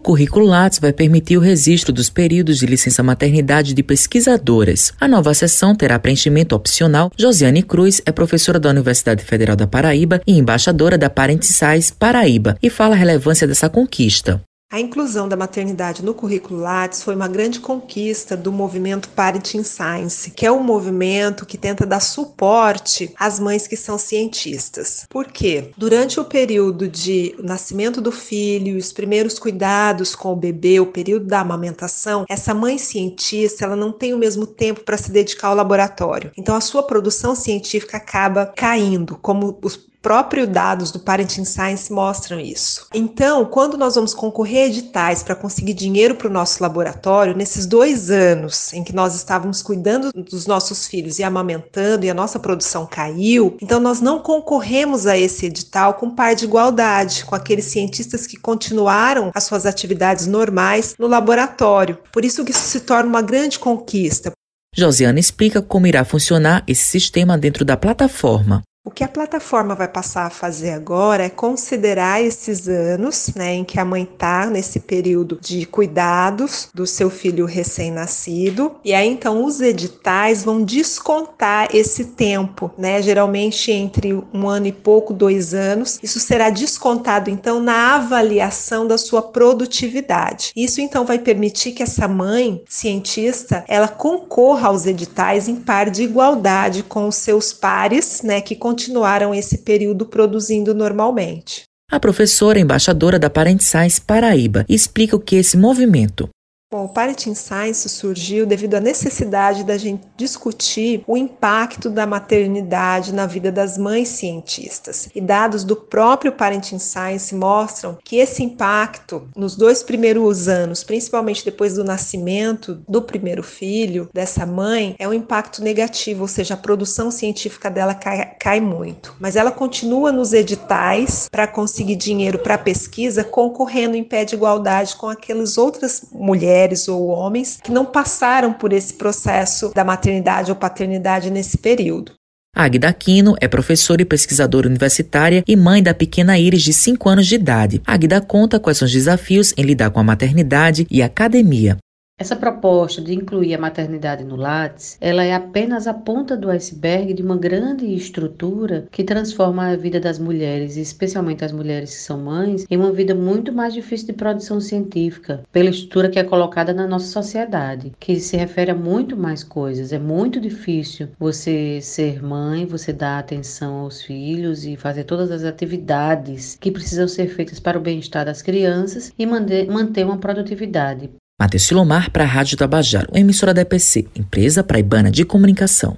currículo Lattes vai permitir o registro dos períodos de licença maternidade de pesquisadoras. A nova sessão terá preenchimento opcional. Josiane Cruz é professora da Universidade Federal da Paraíba e embaixadora da Parent Size Paraíba e fala a relevância dessa conquista. A inclusão da maternidade no currículo Lattes foi uma grande conquista do movimento Parenting Science, que é um movimento que tenta dar suporte às mães que são cientistas. Por quê? Durante o período de nascimento do filho, os primeiros cuidados com o bebê, o período da amamentação, essa mãe cientista, ela não tem o mesmo tempo para se dedicar ao laboratório. Então a sua produção científica acaba caindo, como os próprios dados do Parenting Science mostram isso. Então, quando nós vamos concorrer a editais para conseguir dinheiro para o nosso laboratório, nesses dois anos em que nós estávamos cuidando dos nossos filhos e amamentando e a nossa produção caiu, então nós não concorremos a esse edital com par de igualdade com aqueles cientistas que continuaram as suas atividades normais no laboratório. Por isso que isso se torna uma grande conquista. Josiana explica como irá funcionar esse sistema dentro da plataforma. O que a plataforma vai passar a fazer agora é considerar esses anos, né, em que a mãe está nesse período de cuidados do seu filho recém-nascido, e aí então os editais vão descontar esse tempo, né, geralmente entre um ano e pouco, dois anos. Isso será descontado então na avaliação da sua produtividade. Isso então vai permitir que essa mãe cientista ela concorra aos editais em par de igualdade com os seus pares, né, que continuaram esse período produzindo normalmente. A professora embaixadora da Parent Science Paraíba explica o que é esse movimento. Bom, o Parenting Science surgiu devido à necessidade da gente discutir o impacto da maternidade na vida das mães cientistas. E dados do próprio Parenting Science mostram que esse impacto nos dois primeiros anos, principalmente depois do nascimento do primeiro filho dessa mãe, é um impacto negativo, ou seja, a produção científica dela cai, cai muito. Mas ela continua nos editais para conseguir dinheiro para pesquisa, concorrendo em pé de igualdade com aquelas outras mulheres mulheres ou homens que não passaram por esse processo da maternidade ou paternidade nesse período. Agda Aquino é professora e pesquisadora universitária e mãe da pequena Iris de 5 anos de idade. Agda conta quais são os desafios em lidar com a maternidade e a academia. Essa proposta de incluir a maternidade no Lattes, ela é apenas a ponta do iceberg de uma grande estrutura que transforma a vida das mulheres, especialmente as mulheres que são mães, em uma vida muito mais difícil de produção científica, pela estrutura que é colocada na nossa sociedade, que se refere a muito mais coisas. É muito difícil você ser mãe, você dar atenção aos filhos e fazer todas as atividades que precisam ser feitas para o bem-estar das crianças e manter uma produtividade. Matheus Silomar para a Rádio Tabajaro, emissora da EPC, empresa praibana de comunicação.